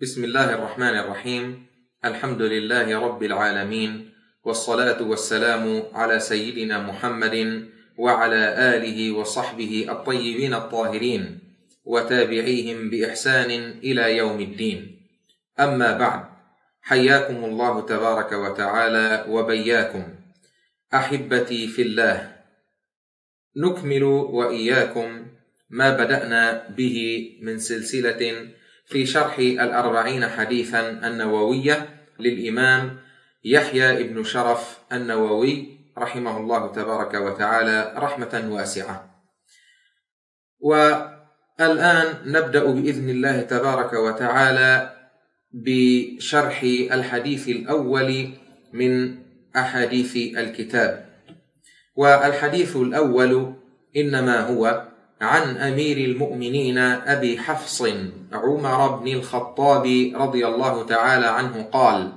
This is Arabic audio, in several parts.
بسم الله الرحمن الرحيم. الحمد لله رب العالمين والصلاة والسلام على سيدنا محمد وعلى آله وصحبه الطيبين الطاهرين وتابعيهم بإحسان إلى يوم الدين. أما بعد حياكم الله تبارك وتعالى وبياكم. أحبتي في الله نكمل وإياكم ما بدأنا به من سلسلة في شرح الأربعين حديثا النووية للإمام يحيى بن شرف النووي رحمه الله تبارك وتعالى رحمة واسعة. والآن نبدأ بإذن الله تبارك وتعالى بشرح الحديث الأول من أحاديث الكتاب. والحديث الأول إنما هو عن أمير المؤمنين أبي حفص عمر بن الخطاب رضي الله تعالى عنه قال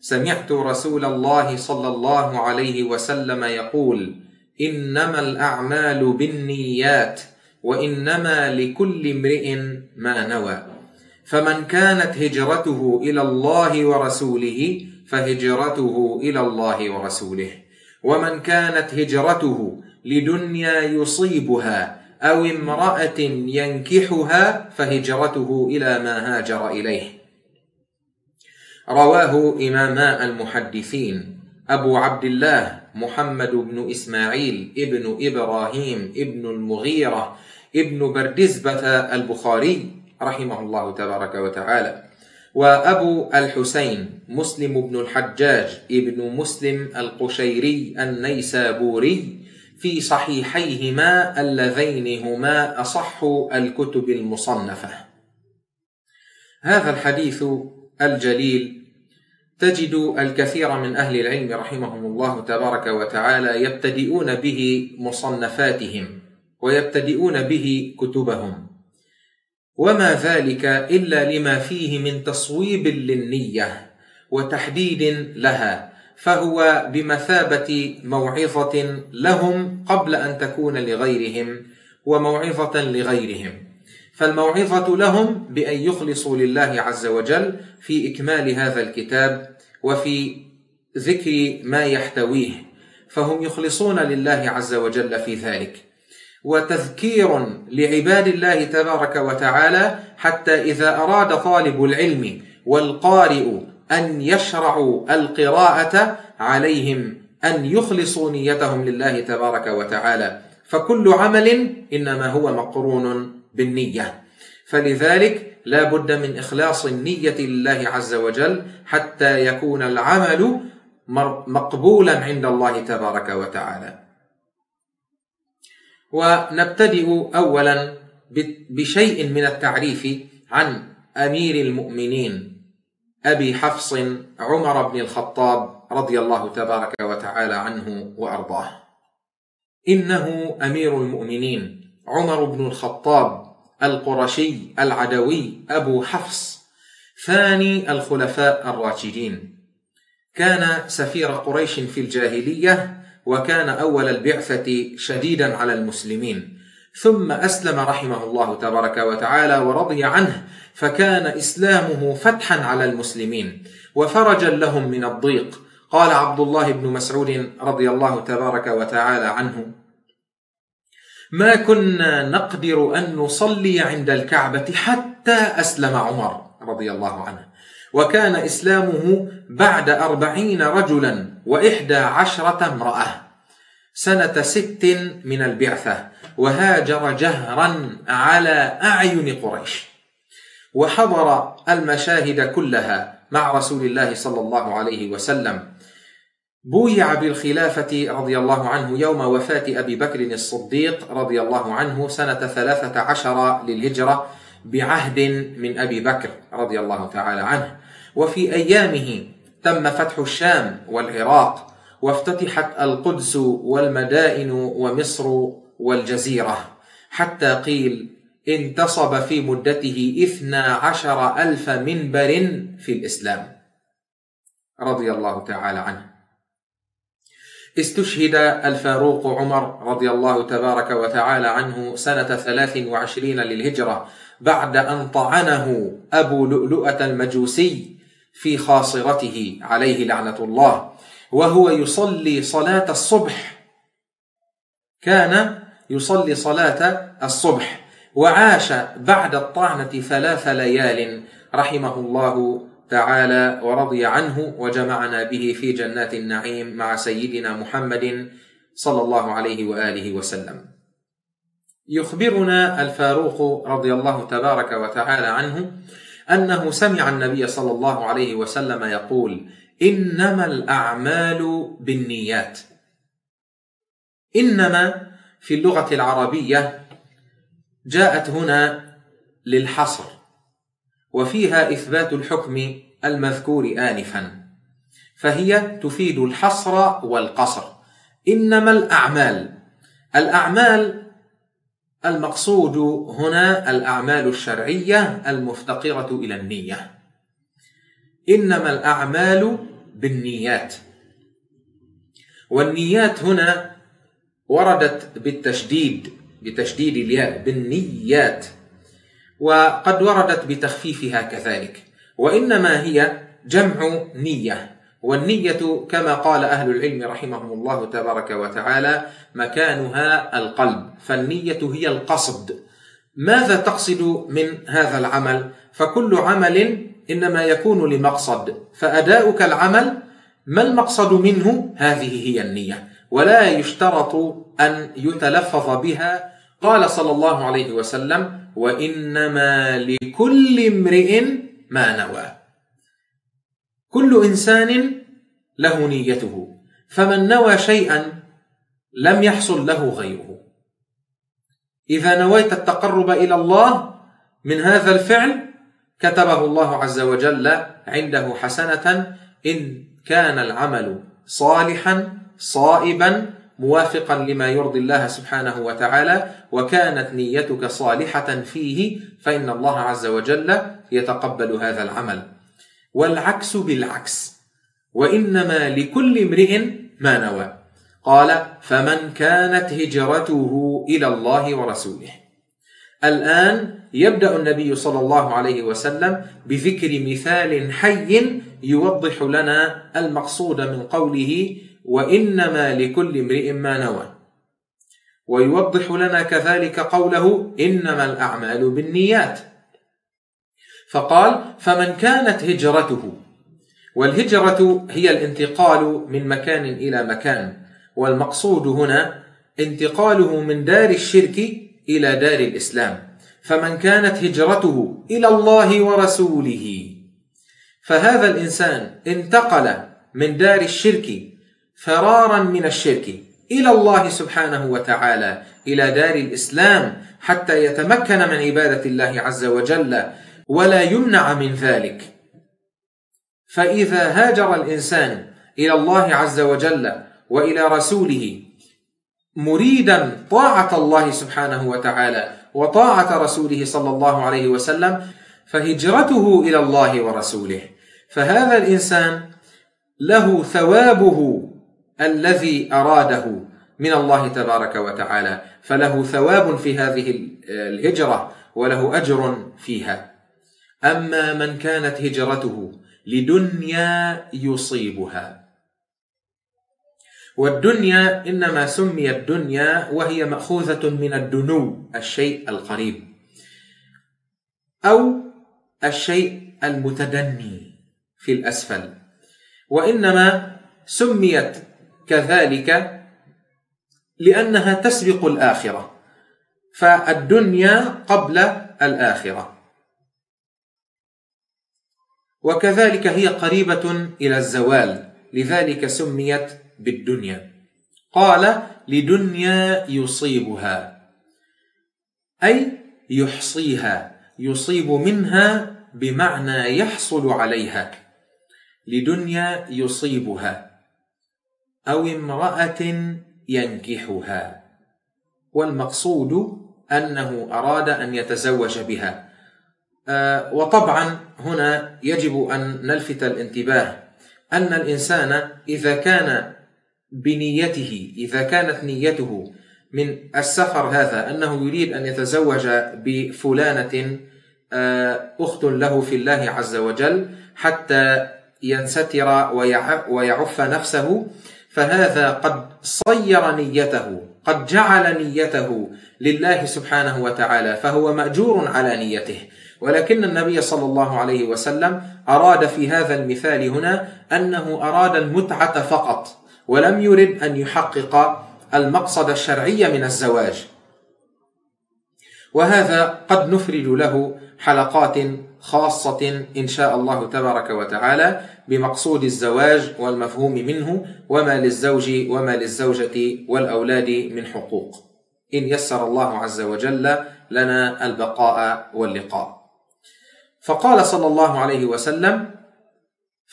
سمعت رسول الله صلى الله عليه وسلم يقول إنما الأعمال بالنيات وإنما لكل امرئ ما نوى. فمن كانت هجرته إلى الله ورسوله فهجرته إلى الله ورسوله ومن كانت هجرته لدنيا يصيبها أو امرأة ينكحها فهجرته إلى ما هاجر إليه. رواه إماما المحدثين أبو عبد الله محمد بن إسماعيل ابن إبراهيم ابن المغيرة ابن بردزبة البخاري رحمه الله تبارك وتعالى وأبو الحسين مسلم بن الحجاج ابن مسلم القشيري النيسابوري في صحيحيهما اللذين هما أصح الكتب المصنفة. هذا الحديث الجليل تجد الكثير من أهل العلم رحمهم الله تبارك وتعالى يبتدئون به مصنفاتهم ويبتدئون به كتبهم. وما ذلك إلا لما فيه من تصويب للنية وتحديد لها فهو بمثابة موعظة لهم قبل أن تكون لغيرهم وموعظة لغيرهم. فالموعظة لهم بأن يخلصوا لله عز وجل في إكمال هذا الكتاب وفي ذكر ما يحتويه فهم يخلصون لله عز وجل في ذلك. وتذكير لعباد الله تبارك وتعالى حتى إذا أراد طالب العلم والقارئ أن يشرعوا القراءة عليهم أن يخلصوا نيتهم لله تبارك وتعالى. فكل عمل إنما هو مقرون بالنية. فلذلك لا بد من إخلاص النية لله عز وجل حتى يكون العمل مقبولا عند الله تبارك وتعالى. ونبتدئ اولا بشيء من التعريف عن أمير المؤمنين. أبي حفص عمر بن الخطاب رضي الله تبارك وتعالى عنه وأرضاه. إنه أمير المؤمنين عمر بن الخطاب القرشي العدوي أبو حفص ثاني الخلفاء الراشدين. كان سفير قريش في الجاهلية وكان أول البعثة شديدا على المسلمين. ثم أسلم رحمه الله تبارك وتعالى ورضي عنه فكان إسلامه فتحا على المسلمين وفرجا لهم من الضيق. قال عبد الله بن مسعود رضي الله تبارك وتعالى عنه ما كنا نقدر أن نصلي عند الكعبة حتى أسلم عمر رضي الله عنه وكان إسلامه بعد أربعين رجلا وإحدى عشرة امرأة. سنة ست من البعثة وهاجر جهرا على أعين قريش. وحضر المشاهد كلها مع رسول الله صلى الله عليه وسلم. بويع بالخلافة رضي الله عنه يوم وفاة أبي بكر الصديق رضي الله عنه سنة ثلاثة عشر للهجرة بعهد من أبي بكر رضي الله تعالى عنه. وفي أيامه تم فتح الشام والعراق وافتتحت القدس والمدائن ومصر والجزيرة حتى قيل انتصب في مدته اثنا عشر ألف منبر في الإسلام. رضي الله تعالى عنه. استشهد الفاروق عمر رضي الله تبارك وتعالى عنه سنة ثلاث وعشرين للهجرة بعد أن طعنه أبو لؤلؤة المجوسي في خاصرته عليه لعنة الله. وهو يصلي صلاة الصبح كان يصلي صلاة الصبح وعاش بعد الطعنة ثلاث ليال رحمه الله تعالى ورضي عنه وجمعنا به في جنات النعيم مع سيدنا محمد صلى الله عليه وآله وسلم. يخبرنا الفاروق رضي الله تبارك وتعالى عنه أنه سمع النبي صلى الله عليه وسلم يقول: إنما الأعمال بالنيات. إنما في اللغة العربية جاءت هنا للحصر وفيها إثبات الحكم المذكور آنفا فهي تفيد الحصر والقصر إنما الأعمال الأعمال المقصود هنا الأعمال الشرعية المفتقرة إلى النية إنما الأعمال بالنيات. والنيات هنا وردت بالتشديد بتشديد الياء بالنيات. وقد وردت بتخفيفها كذلك. وإنما هي جمع نية. والنية كما قال أهل العلم رحمهم الله تبارك وتعالى مكانها القلب. فالنية هي القصد. ماذا تقصد من هذا العمل؟ فكل عمل إنما يكون لمقصد فأداؤك العمل ما المقصد منه؟ هذه هي النية. ولا يشترط أن يتلفظ بها. قال صلى الله عليه وسلم وإنما لكل امرئ ما نوى. كل إنسان له نيته. فمن نوى شيئا لم يحصل له غيره. إذا نويت التقرب إلى الله من هذا الفعل كتبه الله عز وجل عنده حسنة إن كان العمل صالحا صائبا موافقا لما يرضي الله سبحانه وتعالى وكانت نيتك صالحة فيه فإن الله عز وجل يتقبل هذا العمل. والعكس بالعكس وإنما لكل امرئ ما نوى. قال فمن كانت هجرته إلى الله ورسوله. الآن يبدأ النبي صلى الله عليه وسلم بذكر مثال حي يوضح لنا المقصود من قوله وإنما لكل امرئ ما نوى. ويوضح لنا كذلك قوله إنما الأعمال بالنيات. فقال فمن كانت هجرته والهجرة هي الانتقال من مكان إلى مكان والمقصود هنا انتقاله من دار الشرك إلى دار الإسلام. فمن كانت هجرته إلى الله ورسوله. فهذا الإنسان انتقل من دار الشرك فرارا من الشرك إلى الله سبحانه وتعالى إلى دار الإسلام حتى يتمكن من عبادة الله عز وجل ولا يمنع من ذلك. فإذا هاجر الإنسان إلى الله عز وجل وإلى رسوله مريدا طاعة الله سبحانه وتعالى وطاعة رسوله صلى الله عليه وسلم فهجرته إلى الله ورسوله. فهذا الإنسان له ثوابه الذي أراده من الله تبارك وتعالى فله ثواب في هذه الهجرة وله أجر فيها. أما من كانت هجرته لدنيا يصيبها. والدنيا إنما سميت دنيا وهي مأخوذة من الدنو الشيء القريب أو الشيء المتدني في الأسفل. وإنما سميت كذلك لأنها تسبق الآخرة فالدنيا قبل الآخرة. وكذلك هي قريبة إلى الزوال لذلك سميت بالدنيا. قال لدنيا يصيبها. أي يحصيها يصيب منها بمعنى يحصل عليها. لدنيا يصيبها. أو امرأة ينكحها. والمقصود أنه أراد أن يتزوج بها. آه، وطبعا هنا يجب أن نلفت الانتباه أن الإنسان إذا كان بنيته إذا كانت نيته من السفر هذا أنه يريد أن يتزوج بفلانة آه، أخت له في الله عز وجل حتى ينستر ويعف نفسه فهذا قد صير نيته قد جعل نيته لله سبحانه وتعالى فهو مأجور على نيته. ولكن النبي صلى الله عليه وسلم أراد في هذا المثال هنا أنه أراد المتعة فقط. ولم يرد أن يحقق المقصد الشرعي من الزواج. وهذا قد نفرد له حلقات خاصة إن شاء الله تبارك وتعالى بمقصود الزواج والمفهوم منه وما للزوج وما للزوجة والأولاد من حقوق. إن يسر الله عز وجل لنا البقاء واللقاء. فقال صلى الله عليه وسلم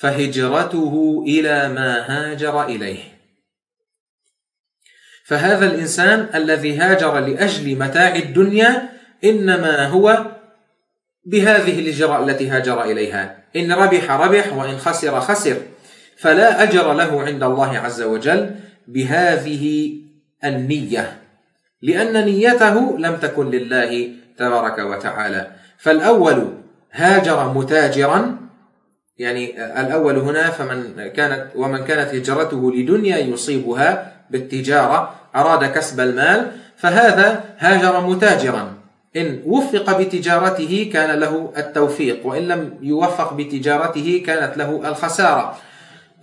فهجرته إلى ما هاجر إليه. فهذا الإنسان الذي هاجر لأجل متاع الدنيا إنما هو بهذه الهجرة التي هاجر إليها. إن ربح ربح وإن خسر خسر. فلا أجر له عند الله عز وجل بهذه النية. لأن نيته لم تكن لله تبارك وتعالى. فالأول هاجر متاجرا يعني الأول هنا فمن كانت ومن كانت هجرته لدنيا يصيبها بالتجارة أراد كسب المال فهذا هاجر متاجرا. إن وفق بتجارته كان له التوفيق وإن لم يوفق بتجارته كانت له الخسارة.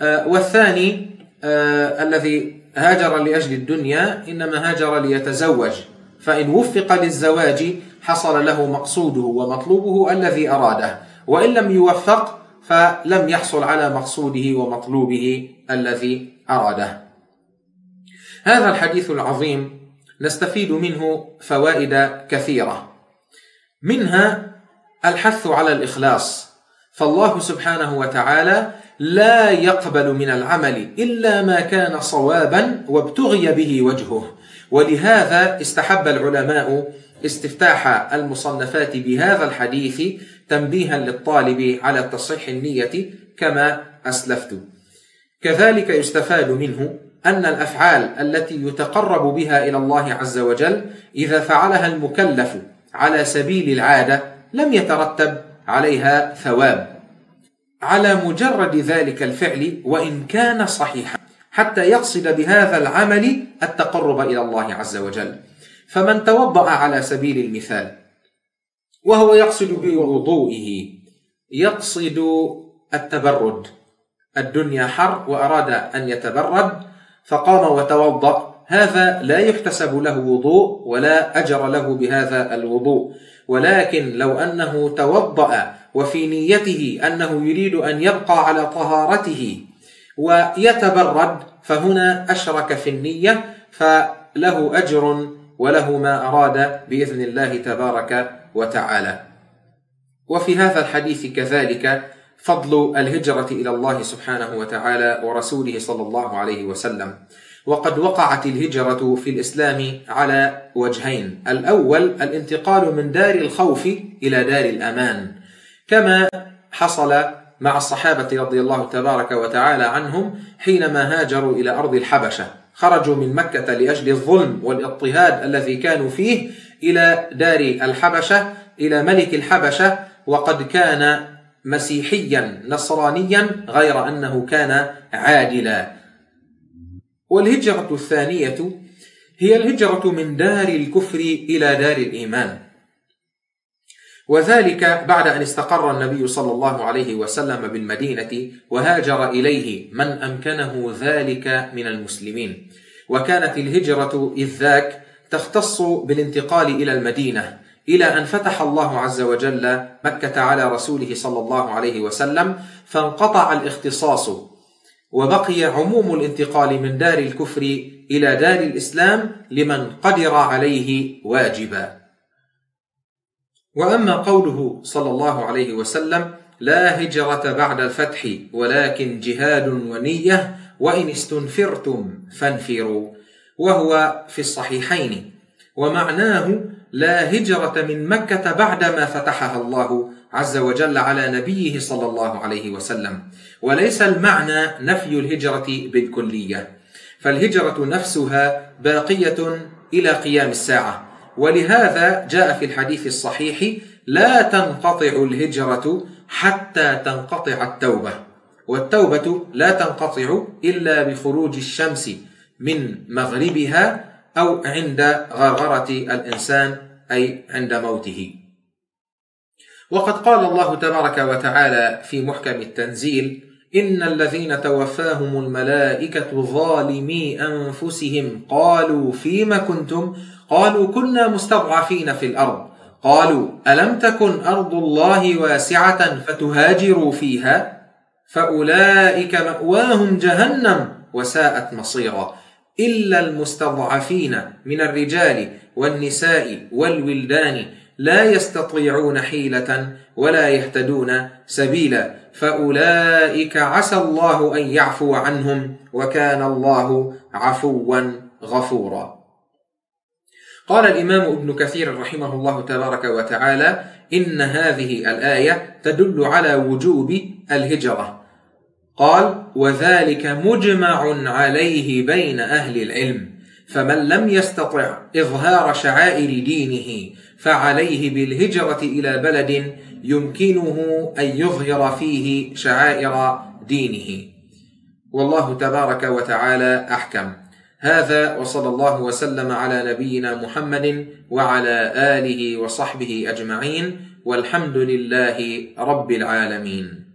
آه، والثاني آه، الذي هاجر لأجل الدنيا إنما هاجر ليتزوج. فإن وفق للزواج حصل له مقصوده ومطلوبه الذي أراده. وإن لم يوفق فلم يحصل على مقصوده ومطلوبه الذي أراده. هذا الحديث العظيم نستفيد منه فوائد كثيرة. منها الحث على الإخلاص. فالله سبحانه وتعالى لا يقبل من العمل إلا ما كان صوابا وابتغي به وجهه. ولهذا استحب العلماء استفتاح المصنفات بهذا الحديث تنبيها للطالب على تصحيح النية كما أسلفت. كذلك يستفاد منه أن الأفعال التي يتقرب بها إلى الله عز وجل إذا فعلها المكلف على سبيل العادة لم يترتب عليها ثواب. على مجرد ذلك الفعل وإن كان صحيحا حتى يقصد بهذا العمل التقرب إلى الله عز وجل. فمن توضأ على سبيل المثال وهو يقصد بوضوئه يقصد التبرد. الدنيا حر وأراد أن يتبرد فقام وتوضأ. هذا لا يحتسب له وضوء ولا أجر له بهذا الوضوء. ولكن لو أنه توضأ وفي نيته أنه يريد أن يبقى على طهارته ويتبرد فهنا أشرك في النية فله أجر وله ما أراد بإذن الله تبارك وتعالى. وفي هذا الحديث كذلك فضل الهجرة إلى الله سبحانه وتعالى ورسوله صلى الله عليه وسلم. وقد وقعت الهجرة في الإسلام على وجهين. الأول الانتقال من دار الخوف إلى دار الأمان. كما حصل مع الصحابة رضي الله تبارك وتعالى عنهم حينما هاجروا إلى أرض الحبشة. خرجوا من مكة لأجل الظلم والاضطهاد الذي كانوا فيه إلى دار الحبشة إلى ملك الحبشة وقد كان مسيحيا نصرانيا غير أنه كان عادلا. والهجرة الثانية هي الهجرة من دار الكفر إلى دار الإيمان. وذلك بعد أن استقر النبي صلى الله عليه وسلم بالمدينة وهاجر إليه من أمكنه ذلك من المسلمين. وكانت الهجرة إذ ذاك تختص بالانتقال إلى المدينة إلى أن فتح الله عز وجل مكة على رسوله صلى الله عليه وسلم فانقطع الاختصاص وبقي عموم الانتقال من دار الكفر إلى دار الإسلام لمن قدر عليه واجبا. وأما قوله صلى الله عليه وسلم لا هجرة بعد الفتح ولكن جهاد ونية وإن استنفرتم فانفروا وهو في الصحيحين. ومعناه لا هجرة من مكة بعدما فتحها الله عز وجل على نبيه صلى الله عليه وسلم. وليس المعنى نفي الهجرة بالكلية فالهجرة نفسها باقية إلى قيام الساعة. ولهذا جاء في الحديث الصحيح لا تنقطع الهجرة حتى تنقطع التوبة. والتوبة لا تنقطع إلا بخروج الشمس من مغربها أو عند غرغرة الإنسان أي عند موته. وقد قال الله تبارك وتعالى في محكم التنزيل إن الذين توفاهم الملائكة ظالمي أنفسهم قالوا فيم كنتم؟ قالوا كنا مستضعفين في الأرض. قالوا ألم تكن أرض الله واسعة فتهاجروا فيها؟ فأولئك مأواهم جهنم وساءت مصيرا. إلا المستضعفين من الرجال والنساء والولدان لا يستطيعون حيلة ولا يهتدون سبيلا. فأولئك عسى الله أن يعفو عنهم وكان الله عفوا غفورا. قال الإمام ابن كثير رحمه الله تبارك وتعالى إن هذه الآية تدل على وجوب الهجرة. قال وذلك مجمع عليه بين أهل العلم فمن لم يستطع إظهار شعائر دينه فعليه بالهجرة إلى بلد يمكنه أن يظهر فيه شعائر دينه. والله تبارك وتعالى أحكم. هذا وصلى الله وسلم على نبينا محمد وعلى آله وصحبه أجمعين والحمد لله رب العالمين.